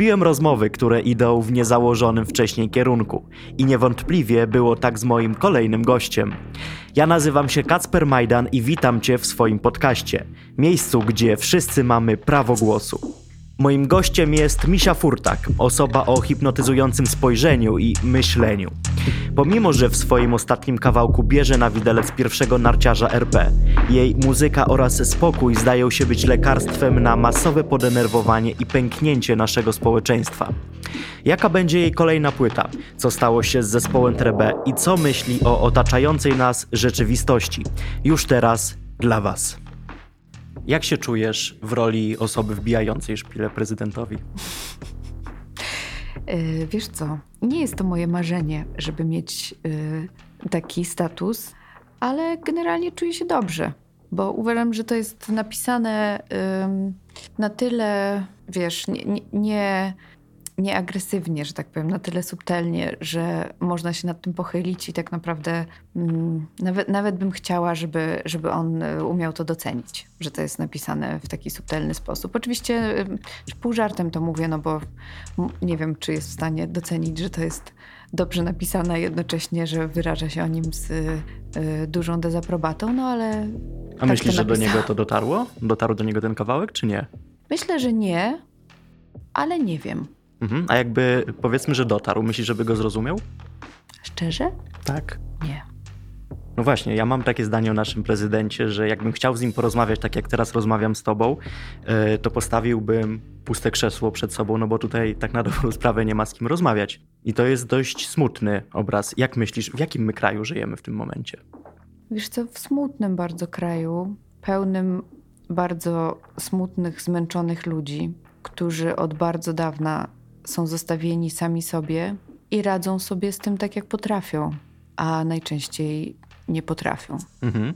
Polubiłem rozmowy, które idą w niezałożonym wcześniej kierunku i niewątpliwie było tak z moim kolejnym gościem. Ja nazywam się Kacper Majdan i witam Cię w swoim podcaście, miejscu, gdzie wszyscy mamy prawo głosu. Moim gościem jest Misia Furtak, osoba o hipnotyzującym spojrzeniu i myśleniu. Pomimo, że w swoim ostatnim kawałku bierze na widelec pierwszego narciarza RP, jej muzyka oraz spokój zdają się być lekarstwem na masowe podenerwowanie i pęknięcie naszego społeczeństwa. Jaka będzie jej kolejna płyta? Co stało się z zespołem Trebe i co myśli o otaczającej nas rzeczywistości? Już teraz dla Was. Jak się czujesz w roli osoby wbijającej szpilę prezydentowi? Yy, wiesz co, nie jest to moje marzenie, żeby mieć yy, taki status, ale generalnie czuję się dobrze, bo uważam, że to jest napisane na tyle, wiesz, nie, nie nieagresywnie, że tak powiem, na tyle subtelnie, że można się nad tym pochylić i tak naprawdę mm, nawet, nawet bym chciała, żeby, żeby on e, umiał to docenić, że to jest napisane w taki subtelny sposób. Oczywiście pół żartem to mówię, no bo nie wiem, czy jest w stanie docenić, że to jest dobrze napisane, jednocześnie, że wyraża się o nim z y, dużą dezaprobatą, no ale... A tak myślisz, że do niego to dotarło? Dotarł do niego ten kawałek, czy nie? Myślę, że nie, ale nie wiem. Mhm. A jakby powiedzmy, że dotarł, myślisz, żeby go zrozumiał? Szczerze? Tak. Nie. No właśnie, ja mam takie zdanie o naszym prezydencie, że jakbym chciał z nim porozmawiać, tak jak teraz rozmawiam z tobą, e, to postawiłbym puste krzesło przed sobą, no bo tutaj tak na dobrą sprawę nie ma z kim rozmawiać. I to jest dość smutny obraz. Jak myślisz, w jakim my kraju żyjemy w tym momencie? Wiesz co, w smutnym bardzo kraju, pełnym bardzo smutnych, zmęczonych ludzi, którzy od bardzo dawna są zostawieni sami sobie i radzą sobie z tym tak, jak potrafią, a najczęściej nie potrafią. Mhm.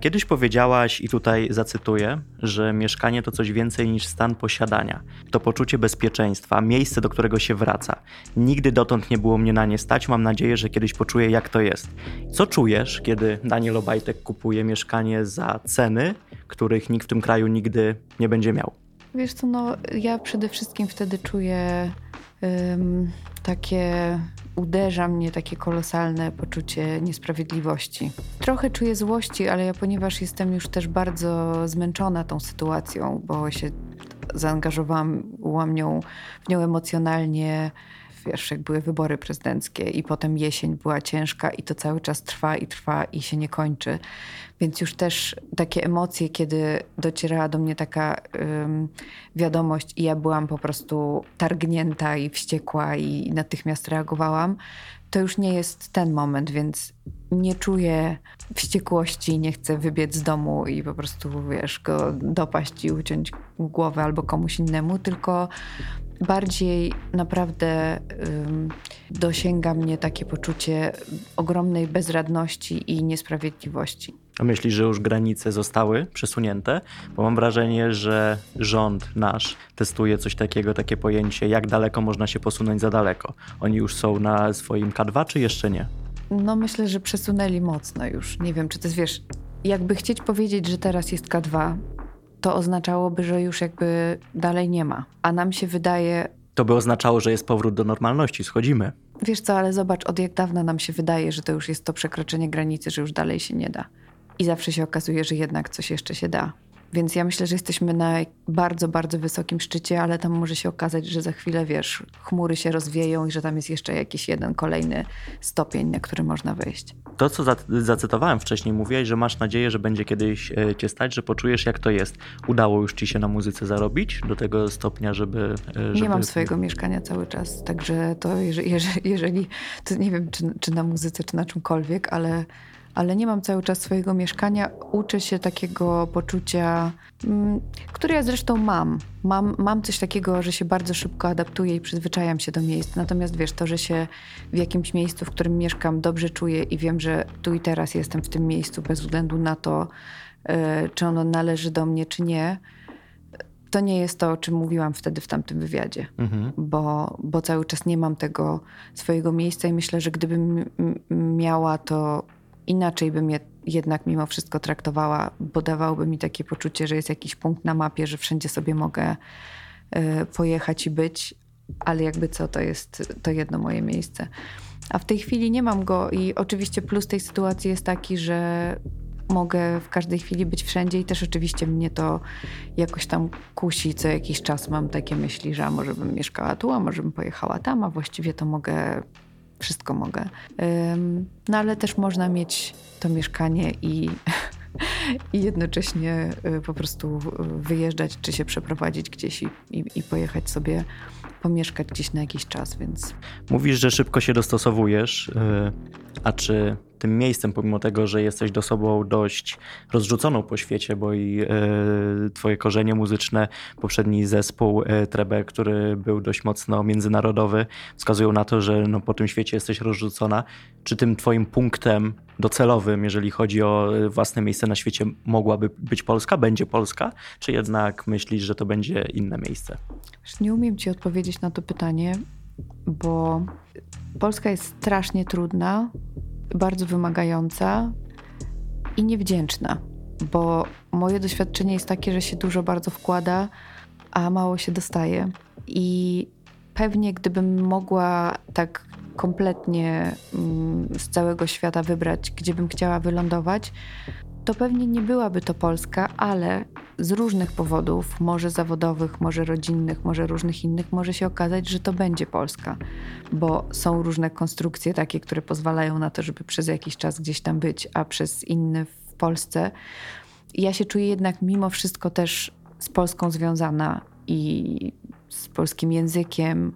Kiedyś powiedziałaś, i tutaj zacytuję, że mieszkanie to coś więcej niż stan posiadania. To poczucie bezpieczeństwa, miejsce, do którego się wraca. Nigdy dotąd nie było mnie na nie stać. Mam nadzieję, że kiedyś poczuję, jak to jest. Co czujesz, kiedy Daniel Obajtek kupuje mieszkanie za ceny, których nikt w tym kraju nigdy nie będzie miał? Wiesz co, no ja przede wszystkim wtedy czuję um, takie, uderza mnie takie kolosalne poczucie niesprawiedliwości. Trochę czuję złości, ale ja ponieważ jestem już też bardzo zmęczona tą sytuacją, bo się zaangażowałam nią, w nią emocjonalnie, wiesz, jak były wybory prezydenckie i potem jesień była ciężka i to cały czas trwa i trwa i się nie kończy. Więc już też takie emocje, kiedy docierała do mnie taka ym, wiadomość i ja byłam po prostu targnięta i wściekła i natychmiast reagowałam, to już nie jest ten moment, więc nie czuję wściekłości, nie chcę wybiec z domu i po prostu, wiesz, go dopaść i uciąć głowę albo komuś innemu, tylko bardziej naprawdę um, dosięga mnie takie poczucie ogromnej bezradności i niesprawiedliwości. A myślisz, że już granice zostały przesunięte? Bo mam wrażenie, że rząd nasz testuje coś takiego, takie pojęcie, jak daleko można się posunąć za daleko. Oni już są na swoim K2, czy jeszcze nie? No myślę, że przesunęli mocno już. Nie wiem, czy to jest, wiesz, jakby chcieć powiedzieć, że teraz jest K2, to oznaczałoby, że już jakby dalej nie ma. A nam się wydaje. To by oznaczało, że jest powrót do normalności, schodzimy. Wiesz co, ale zobacz, od jak dawna nam się wydaje, że to już jest to przekroczenie granicy, że już dalej się nie da. I zawsze się okazuje, że jednak coś jeszcze się da. Więc ja myślę, że jesteśmy na bardzo, bardzo wysokim szczycie, ale tam może się okazać, że za chwilę, wiesz, chmury się rozwieją i że tam jest jeszcze jakiś jeden kolejny stopień, na który można wejść. To, co zacytowałem wcześniej, mówiłeś, że masz nadzieję, że będzie kiedyś e, cię stać, że poczujesz, jak to jest. Udało już ci się na muzyce zarobić do tego stopnia, żeby... żeby... Nie mam swojego mieszkania cały czas, także to jeżeli, jeżeli to nie wiem, czy, czy na muzyce, czy na czymkolwiek, ale ale nie mam cały czas swojego mieszkania. Uczę się takiego poczucia, mm, które ja zresztą mam. mam. Mam coś takiego, że się bardzo szybko adaptuję i przyzwyczajam się do miejsc. Natomiast wiesz, to, że się w jakimś miejscu, w którym mieszkam, dobrze czuję i wiem, że tu i teraz jestem w tym miejscu bez względu na to, yy, czy ono należy do mnie, czy nie to nie jest to, o czym mówiłam wtedy w tamtym wywiadzie, mhm. bo, bo cały czas nie mam tego swojego miejsca i myślę, że gdybym miała to inaczej bym je jednak mimo wszystko traktowała, bo dawałoby mi takie poczucie, że jest jakiś punkt na mapie, że wszędzie sobie mogę y, pojechać i być, ale jakby co, to jest to jedno moje miejsce. A w tej chwili nie mam go i oczywiście plus tej sytuacji jest taki, że mogę w każdej chwili być wszędzie i też oczywiście mnie to jakoś tam kusi. Co jakiś czas mam takie myśli, że a może bym mieszkała tu, a może bym pojechała tam, a właściwie to mogę, wszystko mogę. No ale też można mieć to mieszkanie i i jednocześnie y, po prostu wyjeżdżać czy się przeprowadzić gdzieś i, i, i, pojechać sobie pomieszkać gdzieś na jakiś czas, więc... Mówisz, że szybko się dostosowujesz, y, a czy tym miejscem, pomimo tego, że jesteś osobą dość rozrzuconą po świecie, bo i e, twoje korzenie muzyczne, poprzedni zespół e, Trebe, który był dość mocno międzynarodowy, wskazują na to, że no, po tym świecie jesteś rozrzucona. Czy tym twoim punktem docelowym, jeżeli chodzi o e, własne miejsce na świecie, mogłaby być Polska? Będzie Polska? Czy jednak myślisz, że to będzie inne miejsce? Nie umiem ci odpowiedzieć na to pytanie, bo Polska jest strasznie trudna bardzo wymagająca i niewdzięczna, bo moje doświadczenie jest takie, że się dużo bardzo wkłada, a mało się dostaje. I pewnie gdybym mogła tak kompletnie mm, z całego świata wybrać, gdzie bym chciała wylądować, to pewnie nie byłaby to Polska, ale z różnych powodów, może zawodowych, może rodzinnych, może różnych innych, może się okazać, że to będzie Polska, bo są różne konstrukcje takie, które pozwalają na to, żeby przez jakiś czas gdzieś tam być, a przez inny w Polsce. Ja się czuję jednak mimo wszystko też z Polską związana i z polskim językiem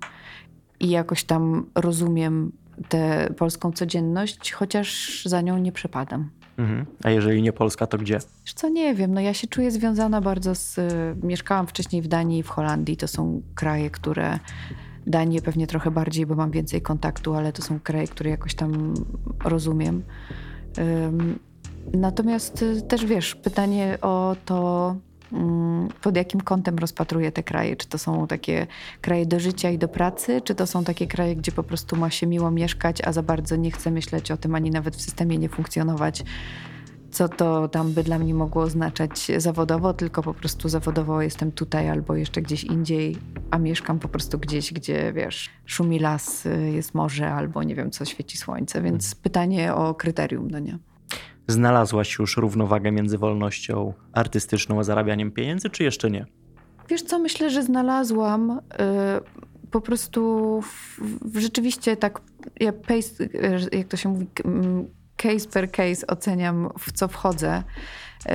i jakoś tam rozumiem tę polską codzienność, chociaż za nią nie przepadam. Mhm. A jeżeli nie Polska, to gdzie? Wiesz co, nie wiem. No ja się czuję związana bardzo z... Y, mieszkałam wcześniej w Danii i w Holandii. To są kraje, które... Danię pewnie trochę bardziej, bo mam więcej kontaktu, ale to są kraje, które jakoś tam rozumiem. Natomiast y, też wiesz, pytanie o to, pod jakim kątem rozpatruję te kraje. Czy to są takie kraje do życia i do pracy, czy to są takie kraje, gdzie po prostu ma się miło mieszkać, a za bardzo nie chcę myśleć o tym, ani nawet w systemie nie funkcjonować, co to tam by dla mnie mogło oznaczać zawodowo, tylko po prostu zawodowo jestem tutaj albo jeszcze gdzieś indziej, a mieszkam po prostu gdzieś, gdzie wiesz, szumi las, jest morze albo nie wiem, co świeci słońce, więc pytanie o kryterium, no nie? Znalazłaś już równowagę między wolnością artystyczną a zarabianiem pieniędzy, czy jeszcze nie? Wiesz co, myślę, że znalazłam. Yy, po prostu w, w rzeczywiście tak, ja pace, y, jak to się mówi, case per case oceniam, w co wchodzę. Yy,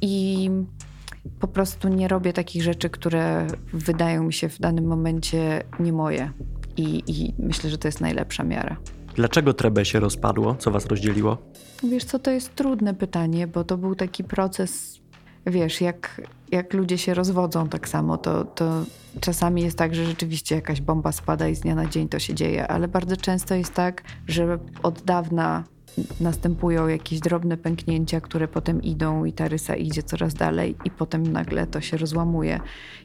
I po prostu nie robię takich rzeczy, które wydają mi się w danym momencie nie moje. I, i myślę, że to jest najlepsza miara. Dlaczego Trebe się rozpadło? Co was rozdzieliło? Wiesz co, to jest trudne pytanie, bo to był taki proces, wiesz, jak, jak ludzie się rozwodzą tak samo, to, to czasami jest tak, że rzeczywiście jakaś bomba spada i z dnia na dzień to się dzieje, ale bardzo często jest tak, że od dawna następują jakieś drobne pęknięcia, które potem idą i ta rysa idzie coraz dalej i potem nagle to się rozłamuje.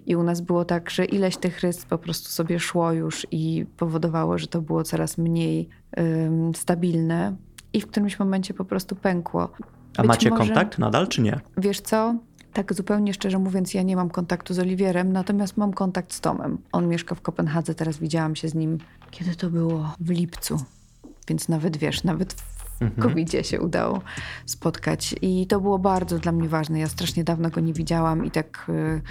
I u nas było tak, że ileś tych rys po prostu sobie szło już i powodowało, że to było coraz mniej ym, stabilne i w którymś momencie po prostu pękło. A Być macie może, kontakt nadal, czy nie? Wiesz co? Tak zupełnie szczerze mówiąc, ja nie mam kontaktu z Oliwierem, natomiast mam kontakt z Tomem. On mieszka w Kopenhadze, teraz widziałam się z nim, kiedy to było? W lipcu. Więc nawet wiesz, nawet mhm. się udało spotkać. I to było bardzo dla mnie ważne. Ja strasznie dawno go nie widziałam i tak y,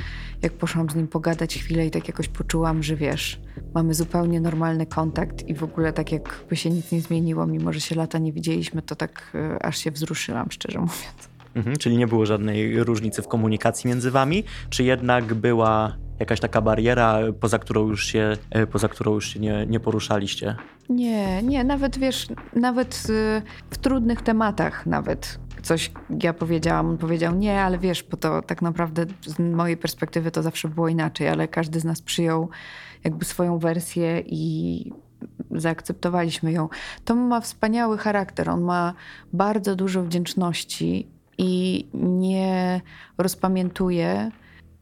jak poszłam z nim pogadać chwilę i tak jakoś poczułam, że wiesz, mamy zupełnie normalny kontakt i w ogóle tak jakby się nic nie zmieniło, mimo że się lata nie widzieliśmy, to tak y, aż się wzruszyłam, szczerze mówiąc. Mhm, czyli nie było żadnej różnicy w komunikacji między wami, czy jednak była jakaś taka bariera, poza którą już się, e, poza którą już się nie, nie poruszaliście? Nie, nie, nawet wiesz, nawet y, w trudnych tematach nawet coś ja powiedziałam, on powiedział nie, ale wiesz, bo to tak naprawdę z mojej perspektywy to zawsze było inaczej, ale każdy z nas przyjął jakby swoją wersję i zaakceptowaliśmy ją. Tom ma wspaniały charakter, on ma bardzo dużo wdzięczności i nie rozpamiętuje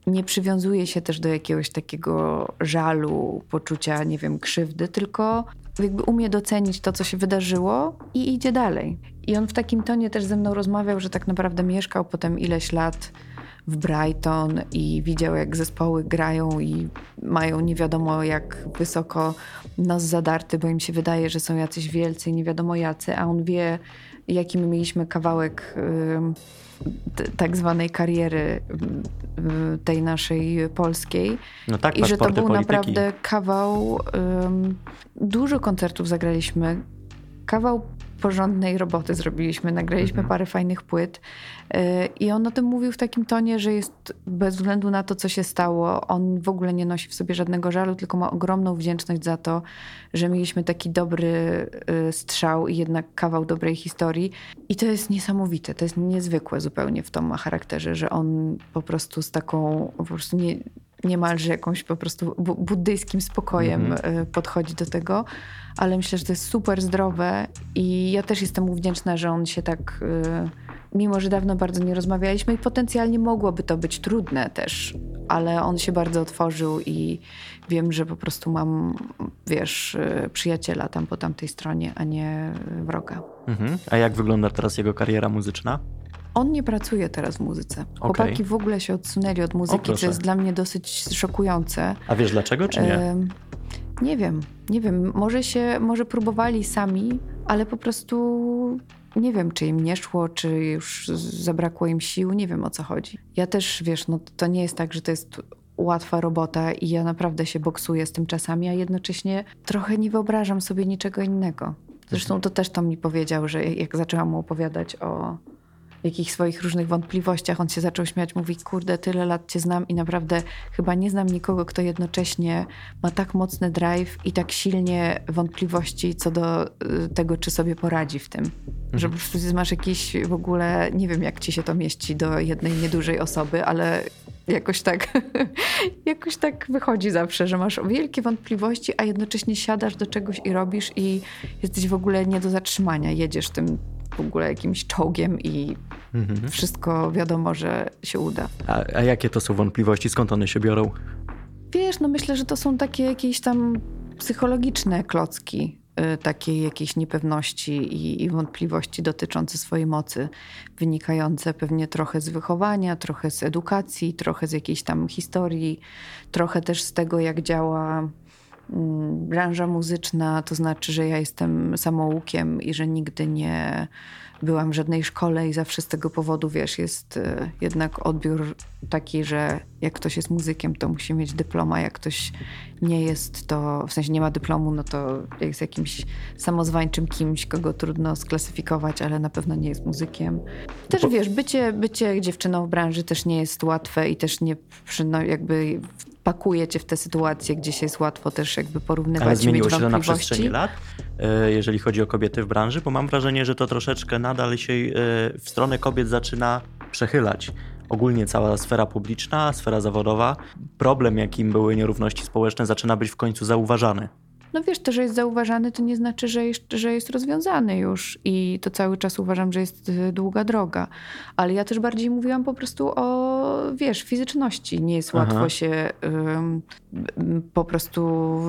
nie przywiązuje się też do jakiegoś takiego żalu, poczucia, nie wiem, krzywdy, tylko jakby umie docenić to, co się wydarzyło i idzie dalej. I on w takim tonie też ze mną rozmawiał, że tak naprawdę mieszkał potem ileś lat w Brighton i widział, jak zespoły grają i mają nie wiadomo jak wysoko nos zadarty, bo im się wydaje, że są jacyś wielcy i nie wiadomo jacy, a on wie, jaki my mieliśmy kawałek tak zwanej kariery tej naszej polskiej. No tak, I że to był polityki. naprawdę kawał. Dużo koncertów zagraliśmy. Kawał porządnej roboty zrobiliśmy, nagraliśmy mhm. parę fajnych płyt y, i on o tym mówił w takim tonie, że jest bez względu na to, co się stało, on w ogóle nie nosi w sobie żadnego żalu, tylko ma ogromną wdzięczność za to, że mieliśmy taki dobry y, strzał i jednak kawał dobrej historii. I to jest niesamowite, to jest niezwykłe zupełnie w tom charakterze, że on po prostu z taką, po prostu nie, niemalże jakąś po prostu buddyjskim spokojem mm-hmm. podchodzi do tego, ale myślę, że to jest super zdrowe i ja też jestem mu wdzięczna, że on się tak, y, mimo że dawno bardzo nie rozmawialiśmy i potencjalnie mogłoby to być trudne też, ale on się bardzo otworzył i wiem, że po prostu mam, wiesz, y, przyjaciela tam po tamtej stronie, a nie wroga. Mhm. A jak wygląda teraz jego kariera muzyczna? On nie pracuje teraz w muzyce. Chłopaki okay. w ogóle się odsunęli od muzyki, co jest dla mnie dosyć szokujące. A wiesz dlaczego, czy nie? nie wiem, nie wiem. Może się, może próbowali sami, ale po prostu nie wiem, czy im nie szło, czy już zabrakło im sił, nie wiem o co chodzi. Ja też, wiesz, no to nie jest tak, że to jest łatwa robota i ja naprawdę się boksuję z tym czasami, a jednocześnie trochę nie wyobrażam sobie niczego innego. Zresztą to też to mi powiedział, że jak zaczęłam mu opowiadać o, jakichś swoich różnych wątpliwościach. On się zaczął śmiać, mówi, kurde, tyle lat cię znam i naprawdę chyba nie znam nikogo, kto jednocześnie ma tak mocny drive i tak silnie wątpliwości co do y, tego, czy sobie poradzi w tym. Mhm. Że po prostu masz jakieś w ogóle, nie wiem jak ci się to mieści do jednej niedużej osoby, ale jakoś tak, jakoś tak wychodzi zawsze, że masz wielkie wątpliwości, a jednocześnie siadasz do czegoś i robisz i jesteś w ogóle nie do zatrzymania. Jedziesz tym w ogóle jakimś czołgiem i mhm. wszystko wiadomo, że się uda. A, a jakie to są wątpliwości? Skąd one się biorą? Wiesz, no myślę, że to są takie jakieś tam psychologiczne klocki, y, takiej jakiejś niepewności i, i, wątpliwości dotyczące swojej mocy, wynikające pewnie trochę z wychowania, trochę z edukacji, trochę z jakiejś tam historii, trochę też z tego, jak działa branża muzyczna, to znaczy, że ja jestem samoukiem i że nigdy nie byłam w żadnej szkole i zawsze z tego powodu, wiesz, jest e, jednak odbiór taki, że jak ktoś jest muzykiem, to musi mieć dyploma, jak ktoś nie jest, to w sensie nie ma dyplomu, no to jest jakimś samozwańczym kimś, kogo trudno sklasyfikować, ale na pewno nie jest muzykiem. Też wiesz, bycie, bycie dziewczyną w branży też nie jest łatwe i też nie, no jakby pakuje cię w te sytuacje, gdzie się jest łatwo też jakby porównywać. Ale zmieniło się to na przestrzeni lat, e, jeżeli chodzi o kobiety w branży, bo mam wrażenie, że to troszeczkę nadal się e, w stronę kobiet zaczyna przechylać. Ogólnie cała sfera publiczna, sfera zawodowa, problem jakim były nierówności społeczne zaczyna być w końcu zauważany. No wiesz, to, że jest zauważany, to nie znaczy, że jest, że jest rozwiązany już i to cały czas uważam, że jest y, długa droga. Ale ja też bardziej mówiłam po prostu o, wiesz, fizyczności. Nie jest Aha. łatwo się um, po prostu,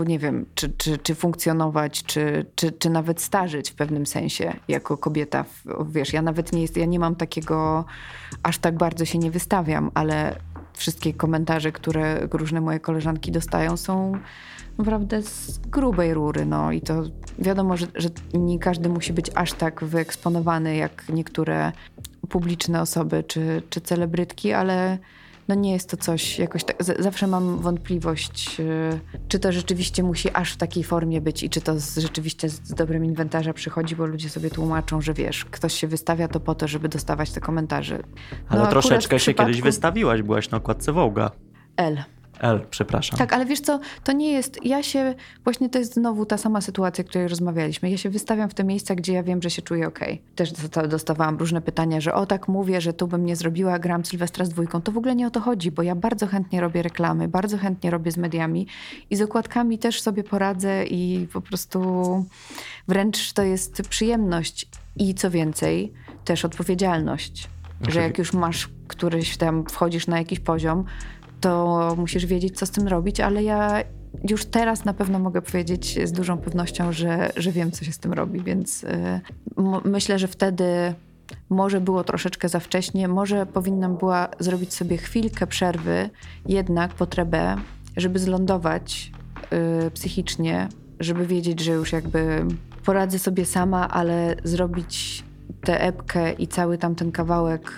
nie wiem, czy, czy, czy funkcjonować, czy, czy, czy nawet starzyć w pewnym sensie jako kobieta. Wiesz, ja nawet nie jest, ja nie mam takiego, aż tak bardzo się nie wystawiam, ale wszystkie komentarze, które różne moje koleżanki dostają są naprawdę z grubej rury. No i to wiadomo, że, że nie każdy musi być aż tak wyeksponowany jak niektóre publiczne osoby czy, czy celebrytki, ale no nie jest to coś jakoś tak. Zawsze mam wątpliwość, y, czy to rzeczywiście musi aż w takiej formie być i czy to z, rzeczywiście z dobrym inwentarza przychodzi, bo ludzie sobie tłumaczą, że wiesz, ktoś się wystawia to po to, żeby dostawać te komentarze. No, Ale troszeczkę się przypadku... kiedyś wystawiłaś, byłaś na okładce Wołga. L. L, przepraszam. Tak, ale wiesz co, to nie jest, ja się, właśnie to jest znowu ta sama sytuacja, o której rozmawialiśmy. Ja się wystawiam w te miejsca, gdzie ja wiem, że się czuję okej. Okay. Też dostawałam różne pytania, że o tak mówię, że tu bym nie zrobiła, gram Sylwestra z dwójką. To w ogóle nie o to chodzi, bo ja bardzo chętnie robię reklamy, bardzo chętnie robię z mediami i z okładkami też sobie poradzę i po prostu wręcz to jest przyjemność i co więcej, też odpowiedzialność. Że jak już masz któryś tam, wchodzisz na jakiś poziom, to musisz wiedzieć, co z tym robić, ale ja już teraz na pewno mogę powiedzieć z dużą pewnością, że, że wiem, co się z tym robi, więc y, myślę, że wtedy może było troszeczkę za wcześnie, może powinnam była zrobić sobie chwilkę przerwy, jednak potrzebę, żeby zlądować yy, psychicznie, żeby wiedzieć, że już jakby poradzę sobie sama, ale zrobić tę epkę i cały tamten kawałek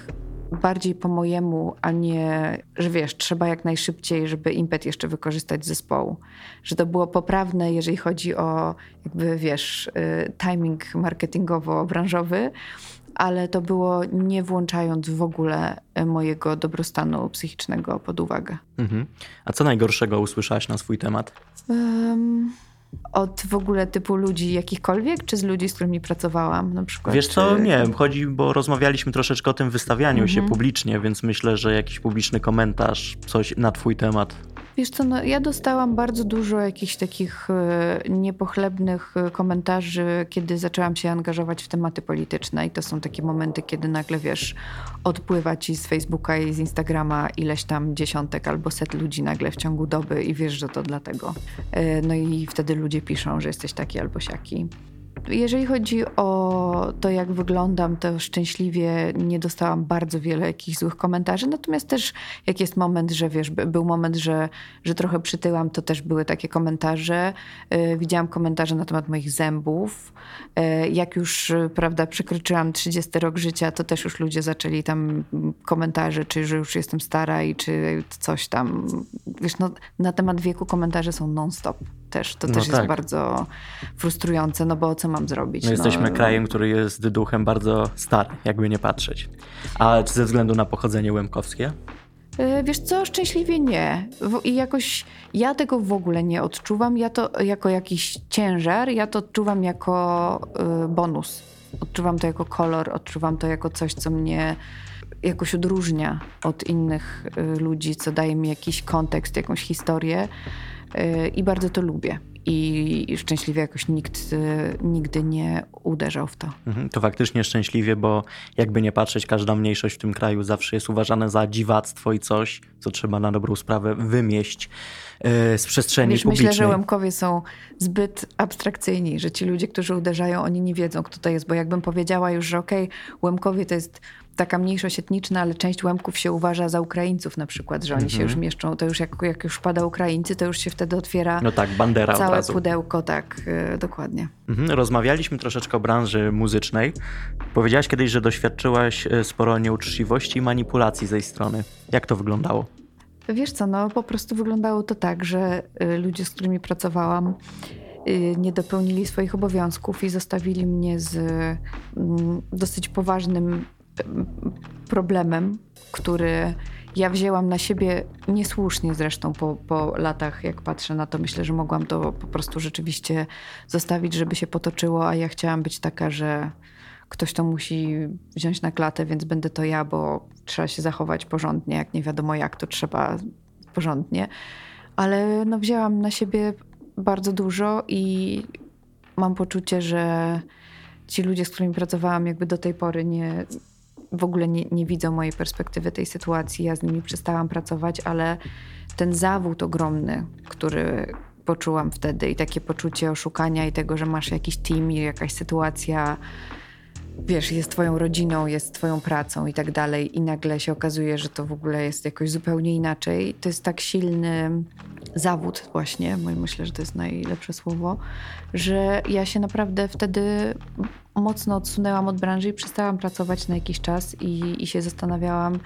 bardziej po mojemu, a nie, że wiesz, trzeba jak najszybciej, żeby impet jeszcze wykorzystać zespołu. Że to było poprawne, jeżeli chodzi o jakby, wiesz, y, timing marketingowo-branżowy, ale to było nie włączając w ogóle mojego dobrostanu psychicznego pod uwagę. Mhm. A co najgorszego usłyszałaś na swój temat? Um, od w ogóle typu ludzi jakichkolwiek, czy z ludzi, z którymi pracowałam na przykład? Wiesz co, czy... nie, chodzi, bo rozmawialiśmy troszeczkę o tym wystawianiu się mhm. publicznie, więc myślę, że jakiś publiczny komentarz, coś na twój temat Wiesz co, no, ja dostałam bardzo dużo jakichś takich e, niepochlebnych e, komentarzy, kiedy zaczęłam się angażować w tematy polityczne i to są takie momenty, kiedy nagle, wiesz, odpływa ci z Facebooka i z Instagrama ileś tam dziesiątek albo set ludzi nagle w ciągu doby i wiesz, że to dlatego. E, no i wtedy ludzie piszą, że jesteś taki albo siaki. Jeżeli chodzi o to, jak wyglądam, to szczęśliwie nie dostałam bardzo wiele jakichś złych komentarzy. Natomiast też, jak jest moment, że wiesz, był moment, że, że trochę przytyłam, to też były takie komentarze. Yy, widziałam komentarze na temat moich zębów. Yy, jak już, prawda, przekroczyłam 30 rok życia, to też już ludzie zaczęli tam komentarze, czy że już jestem stara i czy coś tam. Wiesz, no, na temat wieku komentarze są non-stop też. To no też tak. jest bardzo frustrujące, no bo co mam zrobić? No, jesteśmy krajem, który jest duchem bardzo stary, jakby nie patrzeć. A ze względu na pochodzenie łemkowskie? E, wiesz co, szczęśliwie nie. I jakoś ja tego w ogóle nie odczuwam. Ja to jako jakiś ciężar, ja to odczuwam jako y, bonus. Odczuwam to jako kolor, odczuwam to jako coś, co mnie jakoś odróżnia od innych y, ludzi, co daje mi jakiś kontekst, jakąś historię. Y, i bardzo to lubię. I szczęśliwie jakoś nikt y, nigdy nie uderzał w to. Mhm, to faktycznie szczęśliwie, bo jakby nie patrzeć, każda mniejszość w tym kraju zawsze jest uważana za dziwactwo i coś, co trzeba na dobrą sprawę wymieść y, z przestrzeni Wiesz, publicznej. Myślę, że Łemkowie są zbyt abstrakcyjni, że ci ludzie, którzy uderzają, oni nie wiedzą, kto to jest, bo jakbym powiedziała już, że okej, okay, Łemkowie to jest taka mniejszość etniczna, ale część Łemków się uważa za Ukraińców na przykład, że oni mm -hmm. się już mhm. mieszczą, to już jak, jak już pada Ukraińcy, to już się wtedy otwiera no tak, bandera całe pudełko, tak, yy, dokładnie. Mhm. Rozmawialiśmy troszeczkę o branży muzycznej. Powiedziałaś kiedyś, że doświadczyłaś y, sporo nieuczciwości i manipulacji z jej strony. Jak to wyglądało? Wiesz co, no po prostu wyglądało to tak, że y, ludzie, z którymi pracowałam, y, nie dopełnili swoich obowiązków i zostawili mnie z mm, dosyć poważnym problemem, który ja wzięłam na siebie niesłusznie zresztą po, po latach, jak patrzę na to, myślę, że mogłam to po prostu rzeczywiście zostawić, żeby się potoczyło, a ja chciałam być taka, że ktoś to musi wziąć na klatę, więc będę to ja, bo trzeba się zachować porządnie, jak nie wiadomo jak, to trzeba porządnie. Ale no, wzięłam na siebie bardzo dużo i mam poczucie, że ci ludzie, z którymi pracowałam, jakby do tej pory nie, w ogóle nie, nie widzą mojej perspektywy tej sytuacji. Ja z nimi przestałam pracować, ale ten zawód ogromny, który poczułam wtedy i takie poczucie oszukania i tego, że masz jakiś team i jakaś sytuacja, wiesz, jest twoją rodziną, jest twoją pracą i tak dalej i nagle się okazuje, że to w ogóle jest jakoś zupełnie inaczej. To jest tak silny zawód właśnie, myślę, że to jest najlepsze słowo, że ja się naprawdę wtedy mocno odsunęłam od branży i przestałam pracować na jakiś czas i, i się zastanawiałam,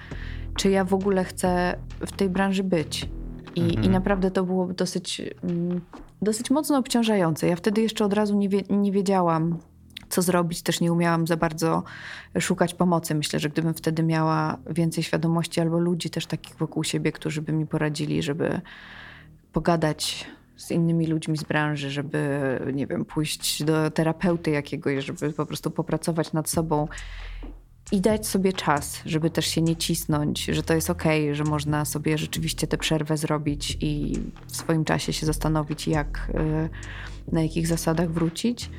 czy ja w ogóle chcę w tej branży być. I, mhm. i naprawdę to było dosyć, mm, dosyć mocno obciążające. Ja wtedy jeszcze od razu nie, wie, nie wiedziałam, co zrobić. Też nie umiałam za bardzo szukać pomocy. Myślę, że gdybym wtedy miała więcej świadomości albo ludzi też takich wokół siebie, którzy by mi poradzili, żeby pogadać z innymi ludźmi z branży, żeby, nie wiem, pójść do terapeuty jakiegoś, żeby po prostu popracować nad sobą i dać sobie czas, żeby też się nie cisnąć, że to jest okej, okay, że można sobie rzeczywiście tę przerwę zrobić i w swoim czasie się zastanowić, jak, y, na jakich zasadach wrócić.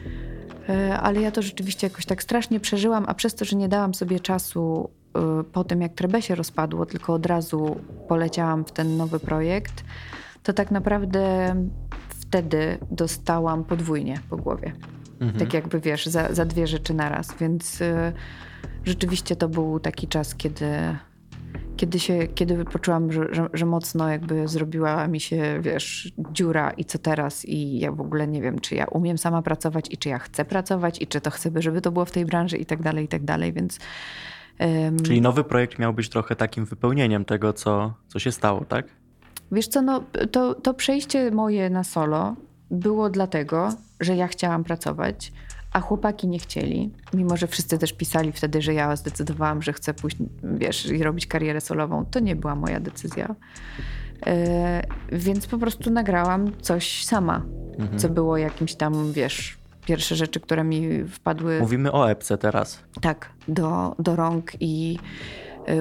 Y, ale ja to rzeczywiście jakoś tak strasznie przeżyłam, a przez to, że nie dałam sobie czasu y, po tym, jak Trebe się rozpadło, tylko od razu poleciałam w ten nowy projekt, to tak naprawdę wtedy dostałam podwójnie po głowie. Mhm. Tak jakby wiesz, za, za dwie rzeczy naraz. Więc y, rzeczywiście to był taki czas, kiedy kiedy, się, kiedy poczułam, że, że, że, mocno jakby zrobiła mi się, wiesz, dziura i co teraz i ja w ogóle nie wiem, czy ja umiem sama pracować i czy ja chcę pracować i czy to chcę, żeby to było w tej branży i tak dalej, i tak dalej, więc... Czyli nowy projekt miał być trochę takim wypełnieniem tego, co, co się stało, tak? Wiesz co, no to, to przejście moje na solo było dlatego, że ja chciałam pracować, a chłopaki nie chcieli, mimo że wszyscy też pisali wtedy, że ja zdecydowałam, że chcę pójść, wiesz, i robić karierę solową. To nie była moja decyzja. Yy, więc po prostu nagrałam coś sama, mhm. co było jakimś tam, wiesz, pierwsze rzeczy, które mi wpadły. Mówimy o epce teraz. Tak, do, do rąk i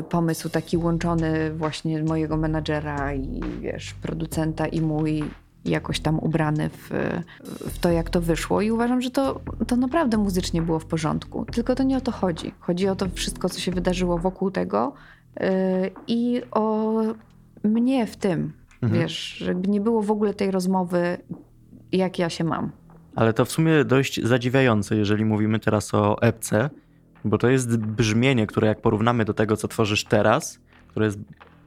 pomysł taki łączony właśnie mojego menadżera i wiesz, producenta i mój jakoś tam ubrany w, w to, jak to wyszło. I uważam, że to, to naprawdę muzycznie było w porządku. Tylko to nie o to chodzi. Chodzi o to wszystko, co się wydarzyło wokół tego yy, i o mnie w tym. Mhm. Wiesz, żeby nie było w ogóle tej rozmowy, jak ja się mam. Ale to w sumie dość zadziwiające, jeżeli mówimy teraz o epce, bo to jest brzmienie, które jak porównamy do tego, co tworzysz teraz, które jest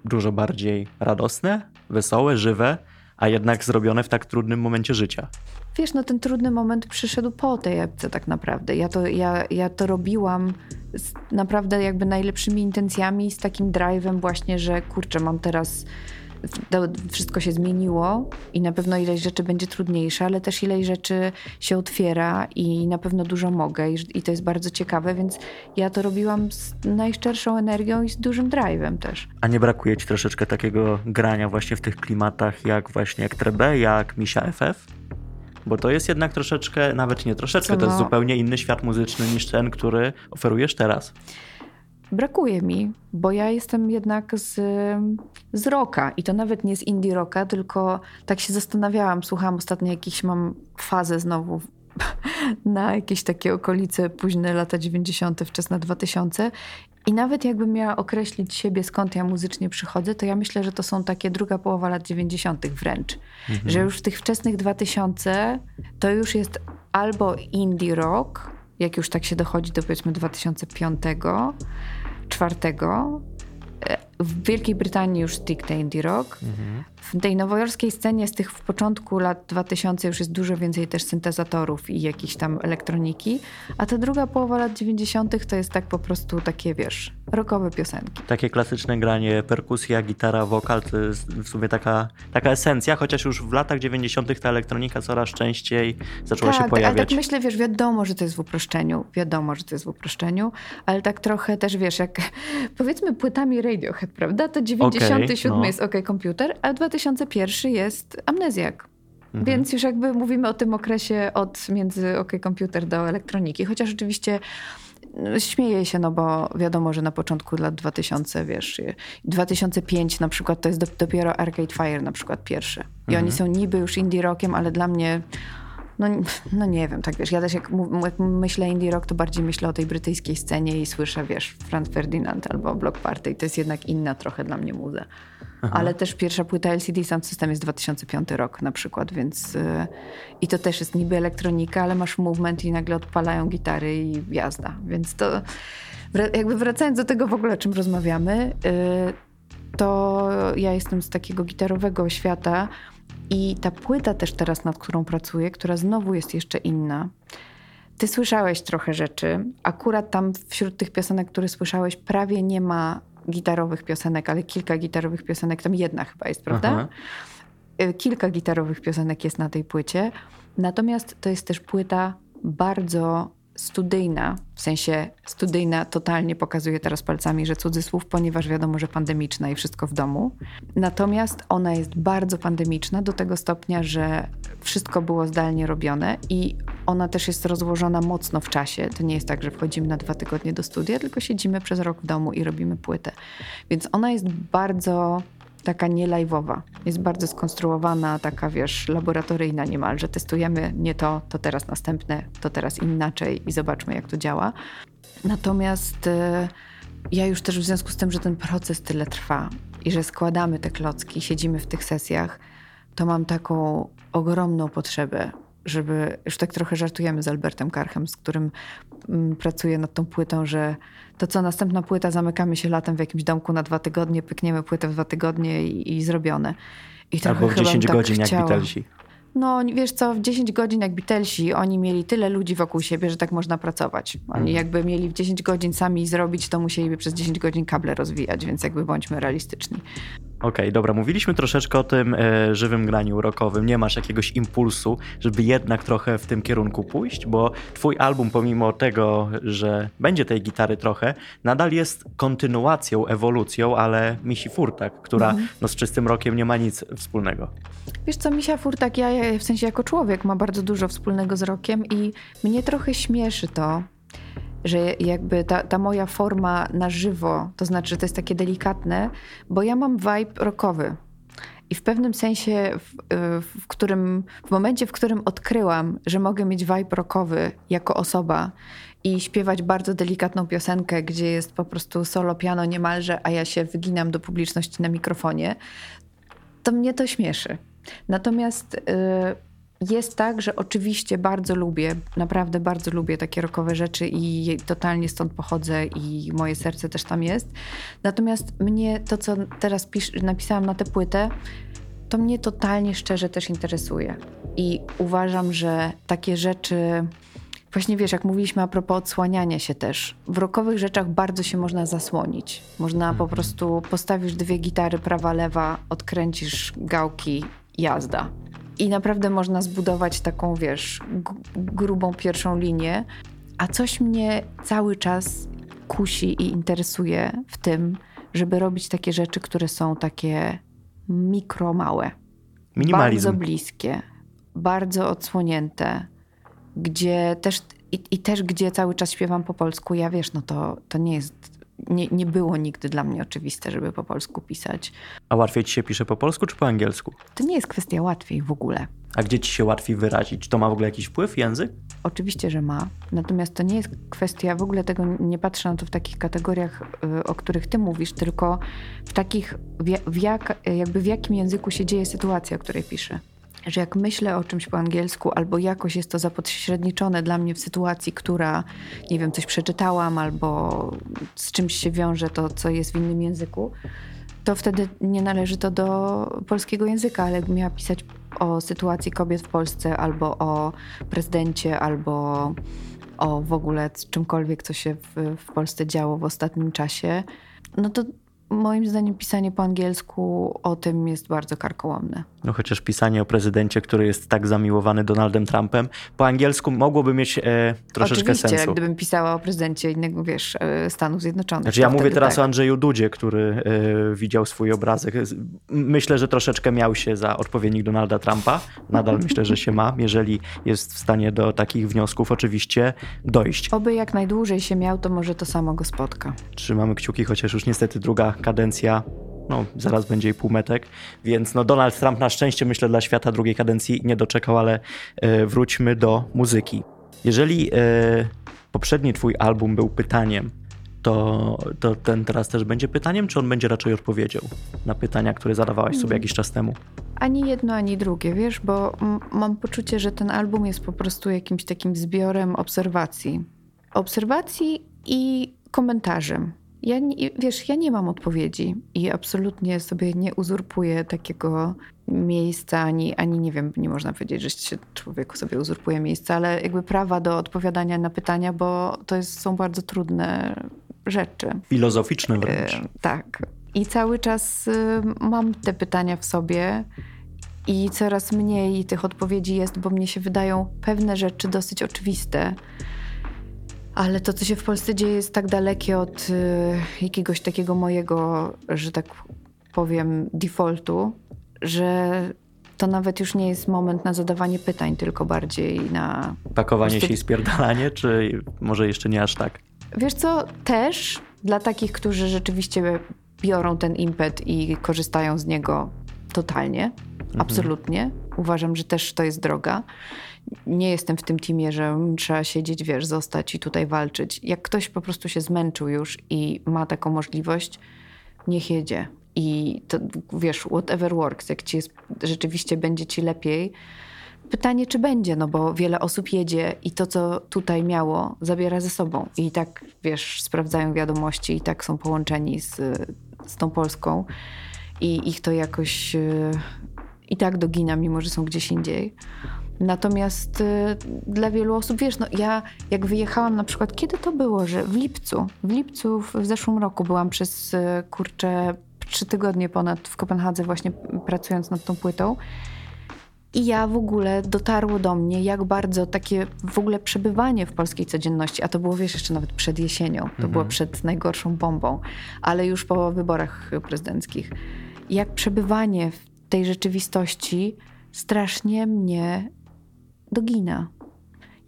dużo bardziej radosne, wesołe, żywe, a jednak zrobione w tak trudnym momencie życia. Wiesz, no ten trudny moment przyszedł po tej epce tak naprawdę. Ja to, ja, ja to robiłam z naprawdę jakby najlepszymi intencjami, z takim drive'em właśnie, że kurczę, mam teraz wszystko się zmieniło i na pewno ileś rzeczy będzie trudniejsze, ale też ileś rzeczy się otwiera i na pewno dużo mogę i, i to jest bardzo ciekawe, więc ja to robiłam z najszczerszą energią i z dużym drive'em też. A nie brakuje ci troszeczkę takiego grania właśnie w tych klimatach jak właśnie jak Trebe, jak Misia FF? Bo to jest jednak troszeczkę, nawet nie troszeczkę, to jest zupełnie inny świat muzyczny niż ten, który oferujesz teraz brakuje mi, bo ja jestem jednak z, z rocka i to nawet nie z indie rocka, tylko tak się zastanawiałam, słuchałam ostatnio jakiś mam fazę znowu na jakieś takie okolice późne lata 90., wczesne 2000 i nawet jakbym miała określić siebie, skąd ja muzycznie przychodzę, to ja myślę, że to są takie druga połowa lat 90. wręcz. Mhm. Że już w tych wczesnych 2000 to już jest albo indie rock, jak już tak się dochodzi do powiedzmy 2005, czwartego w Wielkiej Brytanii już stricte indie rock. Mhm. W tej nowojorskiej scenie z tych w początku lat 2000 już jest dużo więcej też syntezatorów i jakiejś tam elektroniki, a ta druga połowa lat 90. to jest tak po prostu takie, wiesz, rockowe piosenki. Takie klasyczne granie, perkusja, gitara, wokal to jest w sumie taka, taka esencja, chociaż już w latach 90. ta elektronika coraz częściej zaczęła tak, się pojawiać. Ale tak myślę, wiesz, wiadomo, że to jest w uproszczeniu, wiadomo, że to jest w uproszczeniu, ale tak trochę też, wiesz, jak powiedzmy płytami Radiohead prawda? To 97 okay, no. jest OK Computer, a 2001 jest Amnezjak. Mhm. Więc już jakby mówimy o tym okresie od między OK Computer do elektroniki. Chociaż oczywiście no, śmieję się, no bo wiadomo, że na początku lat 2000, wiesz, 2005 na przykład to jest dopiero Arcade Fire na przykład pierwszy. I mhm. oni są niby już indie rockiem, ale dla mnie no, no nie wiem, tak wiesz, ja też jak, jak, myślę indie rock, to bardziej myślę o tej brytyjskiej scenie i słyszę, wiesz, Franz Ferdinand albo Block Party to jest jednak inna trochę dla mnie muza. Aha. Ale też pierwsza płyta LCD Sound System jest 2005 rok na przykład, więc yy, i to też jest niby elektronika, ale masz movement i nagle odpalają gitary i jazda, więc to jakby wracając do tego w ogóle, o czym rozmawiamy, yy, to ja jestem z takiego gitarowego świata, i ta płyta też teraz, nad którą pracuję, która znowu jest jeszcze inna. Ty słyszałeś trochę rzeczy. Akurat tam wśród tych piosenek, które słyszałeś, prawie nie ma gitarowych piosenek, ale kilka gitarowych piosenek, tam jedna chyba jest, prawda? Aha. Y, kilka gitarowych piosenek jest na tej płycie. Natomiast to jest też płyta bardzo studyjna, w sensie studyjna totalnie pokazuje teraz palcami, że cudzysłów, ponieważ wiadomo, że pandemiczna i wszystko w domu. Natomiast ona jest bardzo pandemiczna do tego stopnia, że wszystko było zdalnie robione i ona też jest rozłożona mocno w czasie. To nie jest tak, że wchodzimy na dwa tygodnie do studia, tylko siedzimy przez rok w domu i robimy płytę. Więc ona jest bardzo taka nie. Jest bardzo skonstruowana, taka wiesz, laboratoryjna niemal, że testujemy nie to, to teraz następne, to teraz inaczej i zobaczmy jak to działa. Natomiast y, ja już też w związku z tym, że ten proces tyle trwa i że składamy te klocki, siedzimy w tych sesjach, to mam taką ogromną potrzebę, żeby, już tak trochę żartujemy z Albertem Karchem, z którym mm, pracuję nad tą płytą, że to co, następna płyta, zamykamy się latem w jakimś domku na dwa tygodnie, pykniemy płytę w dwa tygodnie i, i zrobione. I Albo w 10 tak godzin chciała. jak Beatlesi. No wiesz co, w 10 godzin jak Beatlesi, oni mieli tyle ludzi wokół siebie, że tak można pracować. Oni Mhm. jakby mieli w 10 godzin sami zrobić, to musieliby przez 10 godzin kable rozwijać, więc jakby bądźmy realistyczni. Okej, dobra, mówiliśmy troszeczkę o tym e, żywym graniu rockowym. Nie masz jakiegoś impulsu, żeby jednak trochę w tym kierunku pójść, bo twój album, pomimo tego, że będzie tej gitary trochę, nadal jest kontynuacją, ewolucją, ale Misi Furtak, która no, z czystym rokiem nie ma nic wspólnego. Wiesz co, Misia Furtak, ja w sensie jako człowiek ma bardzo dużo wspólnego z rokiem i mnie trochę śmieszy to, że jakby ta, ta moja forma na żywo, to znaczy, że to jest takie delikatne, bo ja mam vibe rockowy. I w pewnym sensie, w, w, którym, w momencie, w którym odkryłam, że mogę mieć vibe rockowy jako osoba i śpiewać bardzo delikatną piosenkę, gdzie jest po prostu solo piano niemalże, a ja się wyginam do publiczności na mikrofonie, to mnie to śmieszy. Natomiast y, jest tak, że oczywiście bardzo lubię, naprawdę bardzo lubię takie rokowe rzeczy i totalnie stąd pochodzę i moje serce też tam jest. Natomiast mnie to, co teraz pisz, napisałam na tę płytę, to mnie totalnie szczerze też interesuje. I uważam, że takie rzeczy. Właśnie wiesz, jak mówiliśmy a propos odsłaniania się też, w rokowych rzeczach bardzo się można zasłonić. Można po prostu postawisz dwie gitary, prawa, lewa, odkręcisz gałki, jazda. I naprawdę można zbudować taką, wiesz, grubą pierwszą linię. A coś mnie cały czas kusi i interesuje w tym, żeby robić takie rzeczy, które są takie mikro małe. Minimalizm. Bardzo bliskie, bardzo odsłonięte, gdzie też i, i też gdzie cały czas śpiewam po polsku. Ja wiesz, no to, to nie jest, nie, nie było nigdy dla mnie oczywiste, żeby po polsku pisać. A łatwiej ci się pisze po polsku czy po angielsku? To nie jest kwestia łatwiej w ogóle. A gdzie ci się łatwiej wyrazić? To ma w ogóle jakiś wpływ, język? Oczywiście, że ma. Natomiast to nie jest kwestia, w ogóle tego nie patrzę na to w takich kategoriach, y, o których ty mówisz, tylko w takich, w, jak, jakby w jakim języku się dzieje sytuacja, o której piszę. Że jak myślę o czymś po angielsku, albo jakoś jest to zapośredniczone dla mnie w sytuacji, która, nie wiem, coś przeczytałam, albo z czymś się wiąże to, co jest w innym języku, to wtedy nie należy to do polskiego języka, ale jakbym miała pisać o sytuacji kobiet w Polsce, albo o prezydencie, albo o w ogóle czymkolwiek, co się w, w Polsce działo w ostatnim czasie, no to moim zdaniem pisanie po angielsku o tym jest bardzo karkołomne. No chociaż pisanie o prezydencie, który jest tak zamiłowany Donaldem Trumpem, po angielsku mogłoby mieć e, troszeczkę Oczywiście, sensu. jak gdybym pisała o prezydencie innego, wiesz, e, Stanów Zjednoczonych. Znaczy ja mówię teraz tak. o Andrzeju Dudzie, który e, widział swój obrazek. Myślę, że troszeczkę miał się za odpowiednik Donalda Trumpa. Nadal myślę, że się ma, jeżeli jest w stanie do takich wniosków oczywiście dojść. Oby jak najdłużej się miał, to może to samo go spotka. Trzymamy kciuki, chociaż już niestety druga kadencja, no zaraz będzie i półmetek, więc no Donald Trump na szczęście myślę dla świata drugiej kadencji nie doczekał, ale e, wróćmy do muzyki. Jeżeli e, poprzedni twój album był pytaniem, to, to ten teraz też będzie pytaniem, czy on będzie raczej odpowiedzią na pytania, które zadawałaś sobie jakiś czas temu? Ani jedno, ani drugie, wiesz, bo mam poczucie, że ten album jest po prostu jakimś takim zbiorem obserwacji. Obserwacji i komentarzem. Ja nie, wiesz, ja nie mam odpowiedzi i absolutnie sobie nie uzurpuję takiego miejsca, ani, ani nie wiem, nie można powiedzieć, że się człowieku sobie uzurpuje miejsca, ale jakby prawa do odpowiadania na pytania, bo to jest, są bardzo trudne rzeczy. Filozoficzny wręcz. E, Tak. I cały czas y, mam te pytania w sobie i coraz mniej tych odpowiedzi jest, bo mnie się wydają pewne rzeczy dosyć oczywiste. Ale to, co się w Polsce dzieje, jest tak dalekie od y, jakiegoś takiego mojego, że tak powiem, defaultu, że to nawet już nie jest moment na zadawanie pytań, tylko bardziej na Pakowanie prostu- się i spierdalanie, czy może jeszcze nie aż tak? Wiesz co, też dla takich, którzy rzeczywiście biorą ten impet i korzystają z niego totalnie, absolutnie. Uważam, że też to jest droga. Nie jestem w tym teamie, że trzeba siedzieć, wiesz, zostać i tutaj walczyć. Jak ktoś po prostu się zmęczył już i ma taką możliwość, niech jedzie. I to, wiesz, whatever works, jak ci jest, rzeczywiście będzie ci lepiej, pytanie, czy będzie, no bo wiele osób jedzie i to, co tutaj miało, zabiera ze sobą. I tak, wiesz, sprawdzają wiadomości i tak są połączeni z, z tą Polską i ich to jakoś y, i tak dogina, mimo że są gdzieś indziej. Natomiast y, dla wielu osób, wiesz, no ja jak wyjechałam na przykład, kiedy to było, że w lipcu, w lipcu w, zeszłym roku byłam przez, y, kurczę, trzy tygodnie ponad w Kopenhadze właśnie pracując nad tą płytą. I ja w ogóle dotarło do mnie, jak bardzo takie w ogóle przebywanie w polskiej codzienności, a to było wiesz jeszcze nawet przed jesienią, to Mhm. było przed najgorszą bombą, ale już po wyborach prezydenckich. Jak przebywanie w tej rzeczywistości strasznie mnie dogina.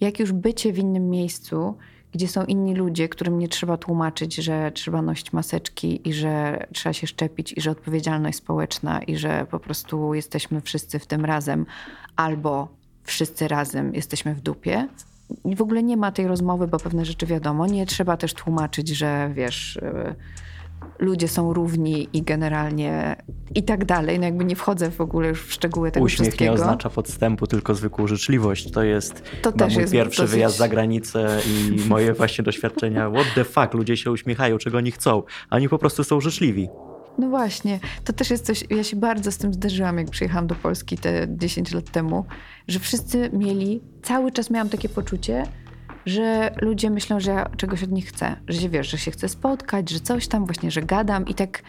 Jak już bycie w innym miejscu, gdzie są inni ludzie, którym nie trzeba tłumaczyć, że trzeba nosić maseczki i że trzeba się szczepić i że odpowiedzialność społeczna i że po prostu jesteśmy wszyscy w tym razem albo wszyscy razem jesteśmy w dupie. I w ogóle nie ma tej rozmowy, bo pewne rzeczy wiadomo. Nie trzeba też tłumaczyć, że wiesz, y, ludzie są równi i generalnie i tak dalej. No jakby nie wchodzę w ogóle już w szczegóły tego Uśmiech nie wszystkiego. oznacza podstępu, tylko zwykłą życzliwość. To jest To też mój jest pierwszy dosyć- wyjazd za granicę i moje właśnie doświadczenia. What the fuck, ludzie się uśmiechają, czego oni chcą. A oni po prostu są życzliwi. No właśnie, to też jest coś, ja się bardzo z tym zderzyłam, jak przyjechałam do Polski te 10 lat temu, że wszyscy mieli, cały czas miałam takie poczucie, że ludzie myślą, że ja czegoś od nich chcę, że się, wiesz, że się chcę spotkać, że coś tam właśnie, że gadam i tak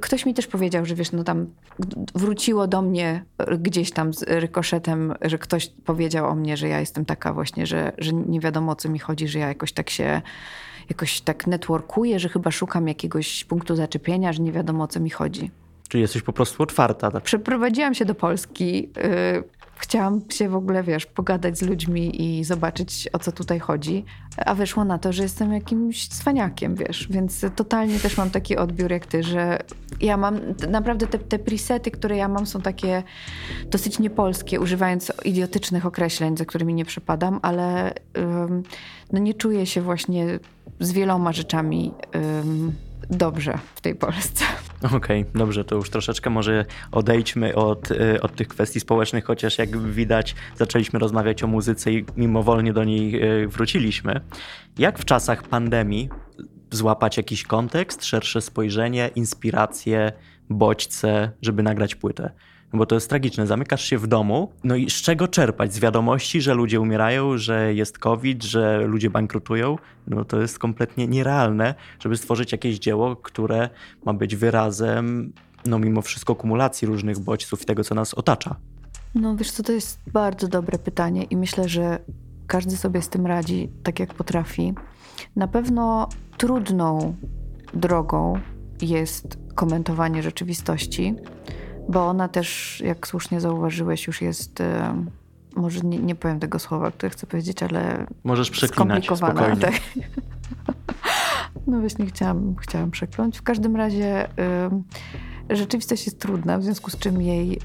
ktoś mi też powiedział, że wiesz, no tam wróciło do mnie e, gdzieś tam z rykoszetem, że ktoś powiedział o mnie, że ja jestem taka właśnie, że, że nie wiadomo o co mi chodzi, że ja jakoś tak się jakoś tak networkuję, że chyba szukam jakiegoś punktu zaczepienia, że nie wiadomo o co mi chodzi. Czyli jesteś po prostu otwarta. tak? Przeprowadziłam się do Polski. Yy, chciałam się w ogóle, wiesz, pogadać z ludźmi i zobaczyć, o co tutaj chodzi. A wyszło na to, że jestem jakimś cwaniakiem, wiesz. Więc totalnie też mam taki odbiór jak ty, że ja mam, naprawdę te, te presety, które ja mam są takie dosyć niepolskie, używając idiotycznych określeń, za którymi nie przepadam, ale ym, no nie czuję się właśnie z wieloma rzeczami ym, dobrze w tej Polsce. Okej, dobrze, to już troszeczkę może odejdźmy od, y, od tych kwestii społecznych, chociaż jak widać zaczęliśmy rozmawiać o muzyce i mimowolnie do niej y, wróciliśmy. Jak w czasach pandemii złapać jakiś kontekst, szersze spojrzenie, inspiracje, bodźce, żeby nagrać płytę? No Bo to jest tragiczne. Zamykasz się w domu, no i z czego czerpać? Z wiadomości, że ludzie umierają, że jest COVID, że ludzie bankrutują? No to jest kompletnie nierealne, żeby stworzyć jakieś dzieło, które ma być wyrazem, no mimo wszystko, kumulacji różnych bodźców i tego, co nas otacza. No wiesz co, to jest bardzo dobre pytanie i myślę, że każdy sobie z tym radzi tak jak potrafi. Na pewno trudną drogą jest komentowanie rzeczywistości, bo ona też, jak słusznie zauważyłeś, już jest, e, może nie, nie powiem tego słowa, które chcę powiedzieć, ale Możesz przeklinać spokojnie. Tak. No właśnie, chciałam, chciałam przekląć. W każdym razie y, rzeczywistość jest trudna, w związku z czym jej y,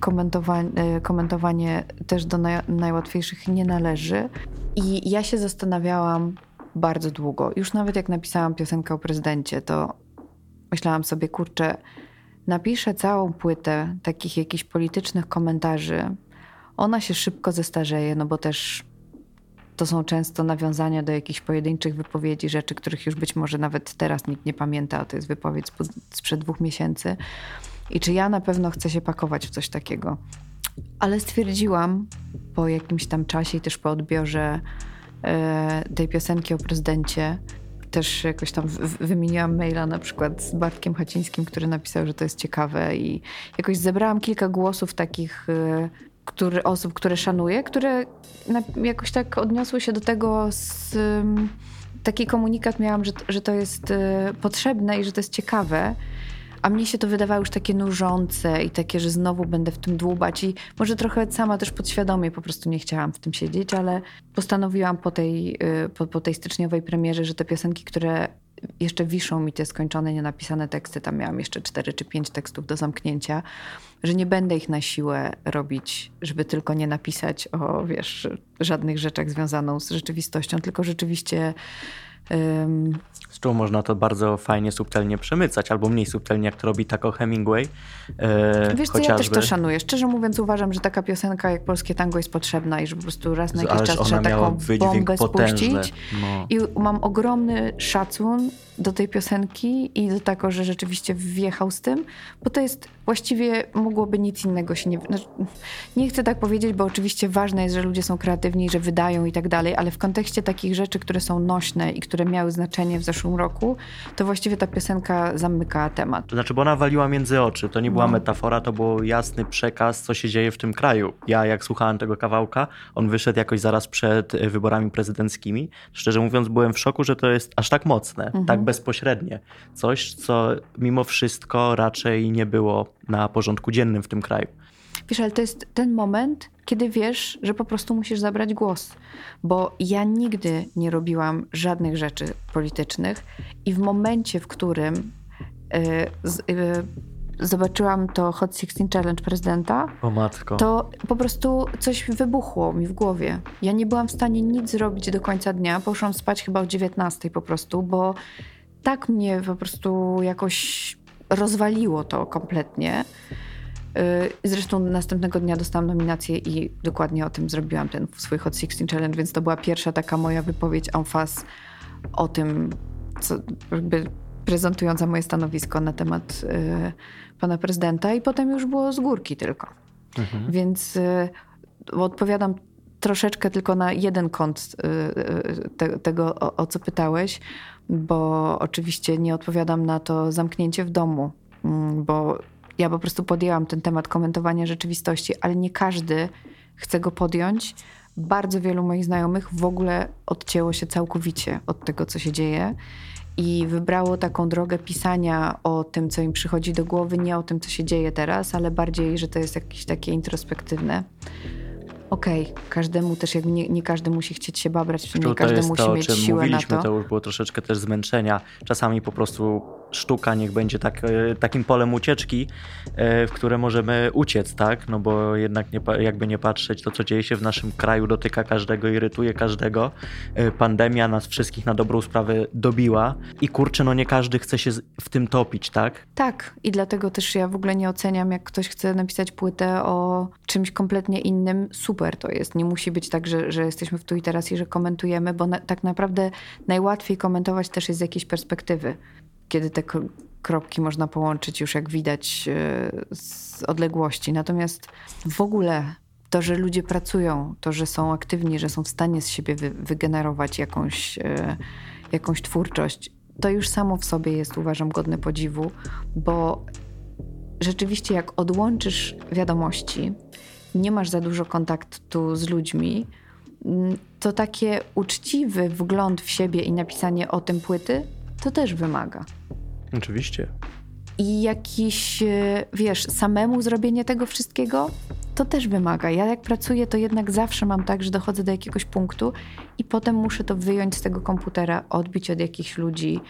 komentowanie, y, komentowanie też do naj, najłatwiejszych nie należy. I ja się zastanawiałam bardzo długo. Już nawet jak napisałam piosenkę o prezydencie, to myślałam sobie, kurczę, napiszę całą płytę takich jakichś politycznych komentarzy. Ona się szybko zestarzeje, no bo też to są często nawiązania do jakichś pojedynczych wypowiedzi, rzeczy, których już być może nawet teraz nikt nie pamięta, a to jest wypowiedź sprzed dwóch miesięcy. I czy ja na pewno chcę się pakować w coś takiego? Ale stwierdziłam po jakimś tam czasie i też po odbiorze e, tej piosenki o prezydencie, też jakoś tam wymieniłam maila na przykład z Bartkiem Hacińskim, który napisał, że to jest ciekawe i jakoś zebrałam kilka głosów takich e, który, osób, które szanuję, które jakoś tak odniosły się do tego z... Taki komunikat miałam, że, że to jest y, potrzebne i że to jest ciekawe, a mnie się to wydawało już takie nużące i takie, że znowu będę w tym dłubać i może trochę sama też podświadomie po prostu nie chciałam w tym siedzieć, ale postanowiłam po tej, y, po, po tej styczniowej premierze, że te piosenki, które jeszcze wiszą mi te skończone, nienapisane teksty, tam miałam jeszcze cztery czy pięć tekstów do zamknięcia, że nie będę ich na siłę robić, żeby tylko nie napisać o, wiesz, żadnych rzeczach związaną z rzeczywistością, tylko rzeczywiście Czego można to bardzo fajnie, subtelnie przemycać, albo mniej subtelnie, jak to robi Taco Hemingway. E, Wiesz co, ja chociażby. też to szanuję. Szczerze mówiąc uważam, że taka piosenka jak Polskie Tango jest potrzebna i że po prostu raz na jakiś czas trzeba taką bombę potężny. spuścić. No. I mam ogromny szacun do tej piosenki i do tego, że rzeczywiście wjechał z tym, bo to jest właściwie mogłoby nic innego się nie. Znaczy, nie chcę tak powiedzieć, bo oczywiście ważne jest, że ludzie są kreatywni, że wydają i tak dalej, ale w kontekście takich rzeczy, które są nośne i które miały znaczenie w zeszłym roku, to właściwie ta piosenka zamyka temat. To znaczy, bo ona waliła między oczy. To nie była No. metafora, to był jasny przekaz, co się dzieje w tym kraju. Ja, jak słuchałem tego kawałka, on wyszedł jakoś zaraz przed e, wyborami prezydenckimi. Szczerze mówiąc, byłem w szoku, że to jest aż tak mocne, tak bezpośrednie. Coś, co mimo wszystko raczej nie było na porządku dziennym w tym kraju. Wiesz, ale to jest ten moment, kiedy wiesz, że po prostu musisz zabrać głos. Bo ja nigdy nie robiłam żadnych rzeczy politycznych i w momencie, w którym z, y, zobaczyłam to Hot 16 Challenge prezydenta, to po prostu coś wybuchło mi w głowie. Ja nie byłam w stanie nic zrobić do końca dnia. Poszłam spać chyba o 19 po prostu, bo tak mnie po prostu jakoś rozwaliło to kompletnie. Yy, Zresztą następnego dnia dostałam nominację i dokładnie o tym zrobiłam ten swój Hot 16 Challenge, więc to była pierwsza taka moja wypowiedź en face o tym, co jakby prezentująca moje stanowisko na temat yy, pana prezydenta i potem już było z górki tylko. Mhm. Więc y, odpowiadam troszeczkę tylko na jeden kąt y, y, te, tego, o, o co pytałeś, bo oczywiście nie odpowiadam na to zamknięcie w domu, mm, bo ja po prostu podjęłam ten temat komentowania rzeczywistości, ale nie każdy chce go podjąć. Bardzo wielu moich znajomych w ogóle odcięło się całkowicie od tego, co się dzieje i wybrało taką drogę pisania o tym, co im przychodzi do głowy, nie o tym, co się dzieje teraz, ale bardziej, że to jest jakieś takie introspektywne. Okej, każdemu też jakby nie, nie każdy musi chcieć się babrać, nie każdy musi to, mieć siłę na to. to już było troszeczkę też zmęczenia. Czasami po prostu sztuka niech będzie tak, e, takim polem ucieczki, e, w które możemy uciec, tak? No bo jednak nie, jakby nie patrzeć, to co dzieje się w naszym kraju dotyka każdego, irytuje każdego. E, Pandemia nas wszystkich na dobrą sprawę dobiła i kurczę, no nie każdy chce się w tym topić, tak? Tak, i dlatego też ja w ogóle nie oceniam, jak ktoś chce napisać płytę o czymś kompletnie innym. Super to jest. Nie musi być tak, że, że jesteśmy w tu i teraz i że komentujemy, bo na, tak naprawdę najłatwiej komentować też jest z jakiejś perspektywy, kiedy te kropki można połączyć już jak widać e, z odległości. Natomiast w ogóle to, że ludzie pracują, to, że są aktywni, że są w stanie z siebie wy, wygenerować jakąś, e, jakąś twórczość, to już samo w sobie jest, uważam, godne podziwu, bo rzeczywiście, jak odłączysz wiadomości, nie masz za dużo kontaktu z ludźmi, mm, to takie uczciwy wgląd w siebie i napisanie o tym płyty, to też wymaga. Oczywiście. I jakiś, e, wiesz, samemu zrobienie tego wszystkiego, to też wymaga. Ja jak pracuję, to jednak zawsze mam tak, że dochodzę do jakiegoś punktu i potem muszę to wyjąć z tego komputera, odbić od jakichś ludzi,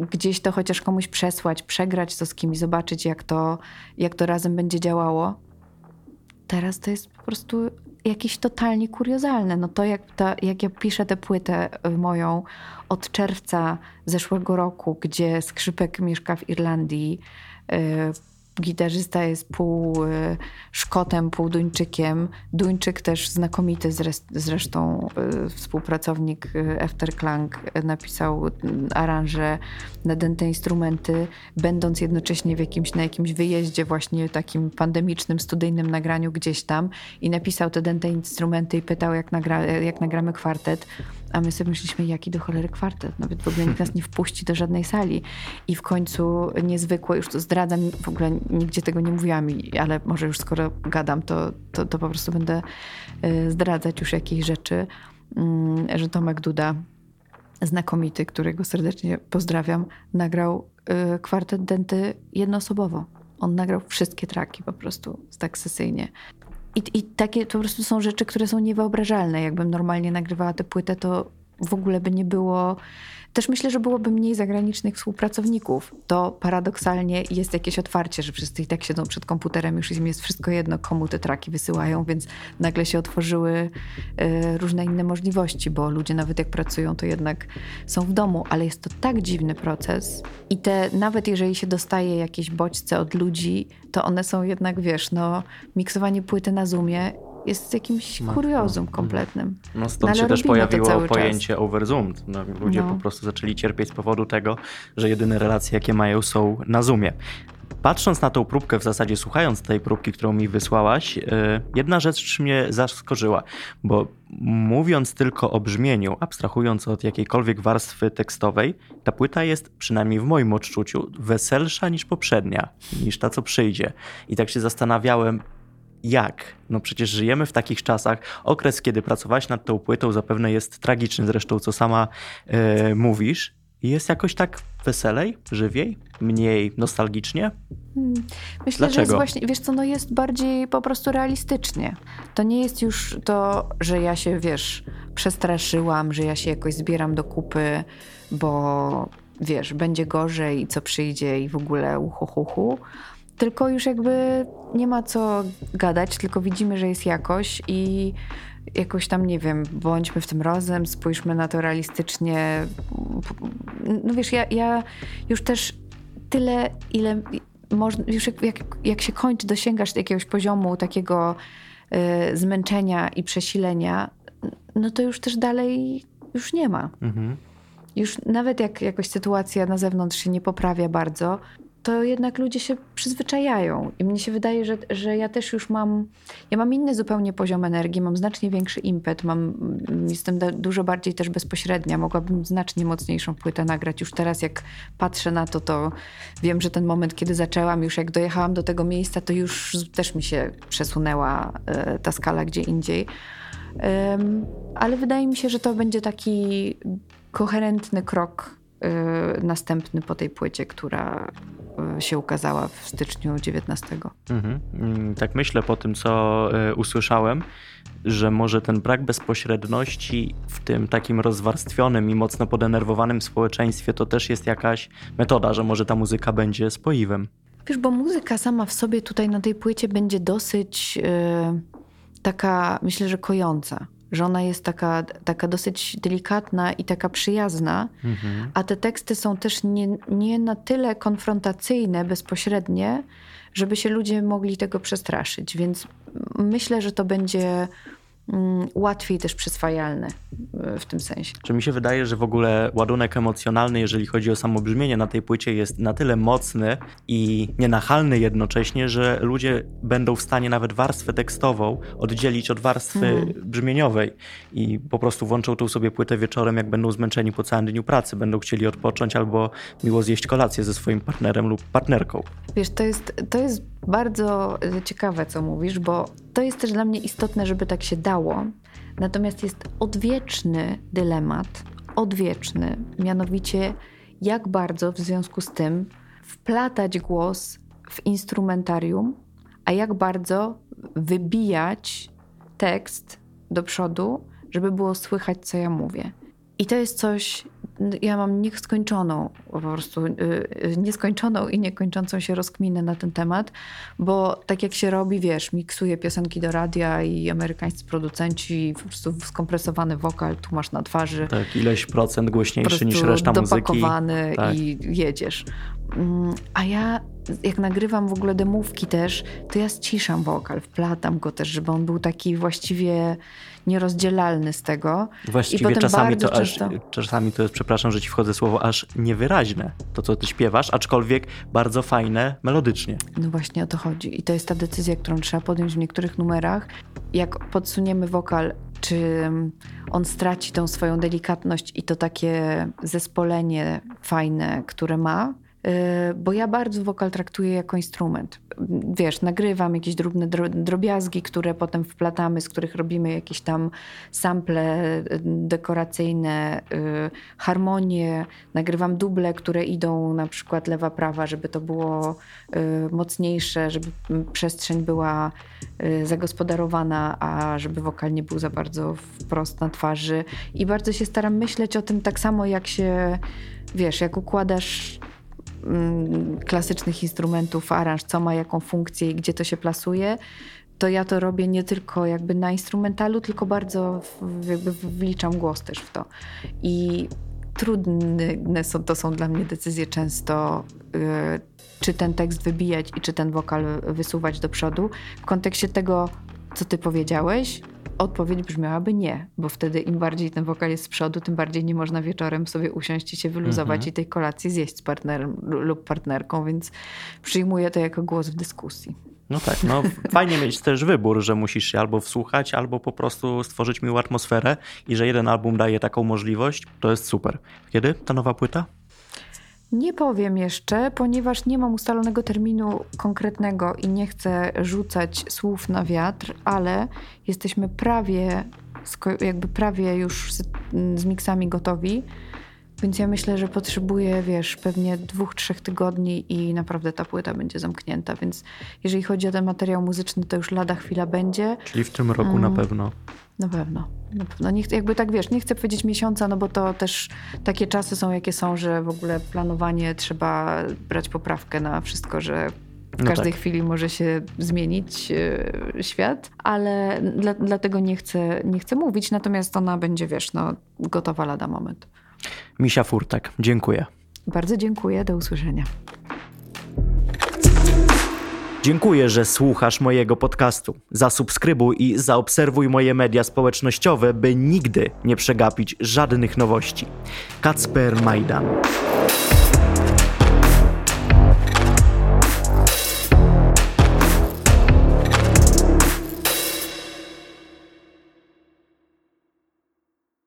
gdzieś to chociaż komuś przesłać, przegrać to z kimś, zobaczyć jak to, jak to razem będzie działało. Teraz to jest po prostu jakieś totalnie kuriozalne. No to jak, ta, jak ja piszę tę płytę y, moją od czerwca zeszłego roku, gdzie skrzypek mieszka w Irlandii, y, gitarzysta jest pół y, Szkotem, pół Duńczykiem. Duńczyk też znakomity zres- zresztą y, współpracownik Efterklang y, napisał y, aranże na dęte instrumenty, będąc jednocześnie w jakimś, na jakimś wyjeździe właśnie takim pandemicznym, studyjnym nagraniu gdzieś tam i napisał te dęte instrumenty i pytał jak, nagra, jak nagramy kwartet. A my sobie myśleliśmy, jaki do cholery kwartet? Nawet w ogóle nikt nas nie wpuści do żadnej sali. I w końcu niezwykłe, już to zdradzam, w ogóle nigdzie tego nie mówiłam, ale może już skoro gadam, to, to, to po prostu będę y, zdradzać już jakieś rzeczy, mm, że Tomek Duda, znakomity, którego serdecznie pozdrawiam, nagrał y, kwartet denty jednoosobowo. On nagrał wszystkie traki po prostu tak sesyjnie. I, I takie to po prostu są rzeczy, które są niewyobrażalne. Jakbym normalnie nagrywała tę płytę, to w ogóle by nie było też myślę, że byłoby mniej zagranicznych współpracowników. To paradoksalnie jest jakieś otwarcie, że wszyscy i tak siedzą przed komputerem, już im jest wszystko jedno, komu te traki wysyłają, więc nagle się otworzyły y, różne inne możliwości, bo ludzie nawet jak pracują, to jednak są w domu, ale jest to tak dziwny proces i te, nawet jeżeli się dostaje jakieś bodźce od ludzi, to one są jednak, wiesz, no, miksowanie płyty na Zoomie jest jakimś kuriozum kompletnym. No stąd no, się też pojawiło pojęcie overzoomed. No, ludzie no. po prostu zaczęli cierpieć z powodu tego, że jedyne relacje, jakie mają, są na Zoomie. Patrząc na tą próbkę, w zasadzie słuchając tej próbki, którą mi wysłałaś, yy, jedna rzecz mnie zaskoczyła, bo mówiąc tylko o brzmieniu, abstrahując od jakiejkolwiek warstwy tekstowej, ta płyta jest, przynajmniej w moim odczuciu, weselsza niż poprzednia, niż ta, co przyjdzie. I tak się zastanawiałem, jak? No przecież żyjemy w takich czasach. Okres, kiedy pracowałaś nad tą płytą, zapewne jest tragiczny, zresztą co sama e, mówisz. Jest jakoś tak weselej, żywiej, mniej nostalgicznie? Hmm. Myślę, Dlaczego? że jest właśnie, wiesz co, no jest bardziej po prostu realistycznie. To nie jest już to, że ja się, wiesz, przestraszyłam, że ja się jakoś zbieram do kupy, bo wiesz, będzie gorzej, co przyjdzie i w ogóle uhuhuhu tylko już jakby nie ma co gadać, tylko widzimy, że jest jakoś i jakoś tam, nie wiem, bądźmy w tym razem, spójrzmy na to realistycznie. No wiesz, ja, ja już też tyle, ile można, już jak, jak, jak się kończy, dosięgasz jakiegoś poziomu takiego y, zmęczenia i przesilenia, no to już też dalej już nie ma. Mhm. Już nawet jak jakoś sytuacja na zewnątrz się nie poprawia bardzo, to jednak ludzie się przyzwyczajają. I mnie się wydaje, że, że ja też już mam, ja mam inny zupełnie poziom energii, mam znacznie większy impet, mam, jestem dużo bardziej też bezpośrednia, mogłabym znacznie mocniejszą płytę nagrać. Już teraz jak patrzę na to, to wiem, że ten moment, kiedy zaczęłam, już jak dojechałam do tego miejsca, to już też mi się przesunęła e, ta skala gdzie indziej. Ale wydaje mi się, że to będzie taki koherentny krok następny po tej płycie, która E, się ukazała w styczniu 19. Mhm. Mm, tak myślę po tym, co e, usłyszałem, że może ten brak bezpośredności w tym takim rozwarstwionym i mocno podenerwowanym społeczeństwie to też jest jakaś metoda, że może ta muzyka będzie spoiwem. Wiesz, bo muzyka sama w sobie tutaj na tej płycie będzie dosyć yy, taka, myślę, że kojąca że ona jest taka, taka dosyć delikatna i taka przyjazna, mhm. a te teksty są też nie, nie na tyle konfrontacyjne bezpośrednie, żeby się ludzie mogli tego przestraszyć. Więc myślę, że to będzie łatwiej też przyswajalne e, w tym sensie. Czy mi się wydaje, że w ogóle ładunek emocjonalny, jeżeli chodzi o samo brzmienie na tej płycie, jest na tyle mocny i nienachalny jednocześnie, że ludzie będą w stanie nawet warstwę tekstową oddzielić od warstwy mm. brzmieniowej i po prostu włączą tą sobie płytę wieczorem, jak będą zmęczeni po całym dniu pracy, będą chcieli odpocząć albo miło zjeść kolację ze swoim partnerem lub partnerką. Wiesz, to jest, to jest bardzo ciekawe, co mówisz, bo to jest też dla mnie istotne, żeby tak się dało. Natomiast jest odwieczny dylemat, odwieczny, mianowicie jak bardzo w związku z tym wplatać głos w instrumentarium, a jak bardzo wybijać tekst do przodu, żeby było słychać, co ja mówię. I to jest coś, ja mam nieskończoną, po prostu y, y, nieskończoną i niekończącą się rozkminę na ten temat, bo tak jak się robi, wiesz, miksuje piosenki do radia i amerykańscy producenci, po prostu skompresowany wokal, tu masz na twarzy. Tak, ileś procent głośniejszy niż reszta muzyki. dopakowany tak. i jedziesz. Mm, a ja jak nagrywam w ogóle demówki też, to ja ściszam wokal, wplatam go też, żeby on był taki właściwie nierozdzielalny z tego. Właściwie czasami, to często... aż, czasami to jest, przepraszam, że ci wchodzę słowo, aż niewyraźne to, co ty śpiewasz, aczkolwiek bardzo fajne melodycznie. No właśnie o to chodzi. I to jest ta decyzja, którą trzeba podjąć w niektórych numerach. Jak podsuniemy wokal, czy on straci tą swoją delikatność i to takie zespolenie fajne, które ma, bo ja bardzo wokal traktuję jako instrument. Wiesz, nagrywam jakieś drobne drobiazgi, które potem wplatamy, z których robimy jakieś tam sample y, dekoracyjne, y, harmonie, nagrywam duble, które idą na przykład lewa, prawa, żeby to było mocniejsze, żeby przestrzeń była zagospodarowana, a żeby wokal nie był za bardzo wprost na twarzy. I bardzo się staram myśleć o tym tak samo, jak się, wiesz, jak układasz klasycznych instrumentów, aranż, co ma jaką funkcję i gdzie to się plasuje, to ja to robię nie tylko jakby na instrumentalu, tylko bardzo jakby wliczam głos też w to. I trudne są, to są dla mnie decyzje często, yy, czy ten tekst wybijać i czy ten wokal wysuwać do przodu. W kontekście tego, co ty powiedziałeś, Odpowiedź brzmiałaby nie, bo wtedy im bardziej ten wokal jest z przodu, tym bardziej nie można wieczorem sobie usiąść i się wyluzować mhm. i tej kolacji zjeść z partnerem lub partnerką, więc przyjmuję to jako głos w dyskusji. No tak, no fajnie mieć też wybór, że musisz się albo wsłuchać, albo po prostu stworzyć miłą atmosferę i że jeden album daje taką możliwość, to jest super. Kiedy ta nowa płyta? Nie powiem jeszcze, ponieważ nie mam ustalonego terminu konkretnego i nie chcę rzucać słów na wiatr, ale jesteśmy prawie, jakby prawie już z, z miksami gotowi. Więc ja myślę, że potrzebuję, wiesz, pewnie dwóch, trzech tygodni i naprawdę ta płyta będzie zamknięta. Więc jeżeli chodzi o ten materiał muzyczny, to już lada chwila będzie. Czyli w tym roku mm. na pewno. Na pewno. Na pewno. Nie jakby tak wiesz, nie chcę powiedzieć miesiąca, no bo to też takie czasy są, jakie są, że w ogóle planowanie trzeba brać poprawkę na wszystko, że w no każdej tak. chwili może się zmienić yy, świat, ale dla, dlatego nie chcę, nie chcę mówić, natomiast ona będzie, wiesz, no, gotowa lada moment. Misia Furtek, dziękuję. Bardzo dziękuję, do usłyszenia. Dziękuję, że słuchasz mojego podcastu. Zasubskrybuj i zaobserwuj moje media społecznościowe, by nigdy nie przegapić żadnych nowości. Kacper Majdan.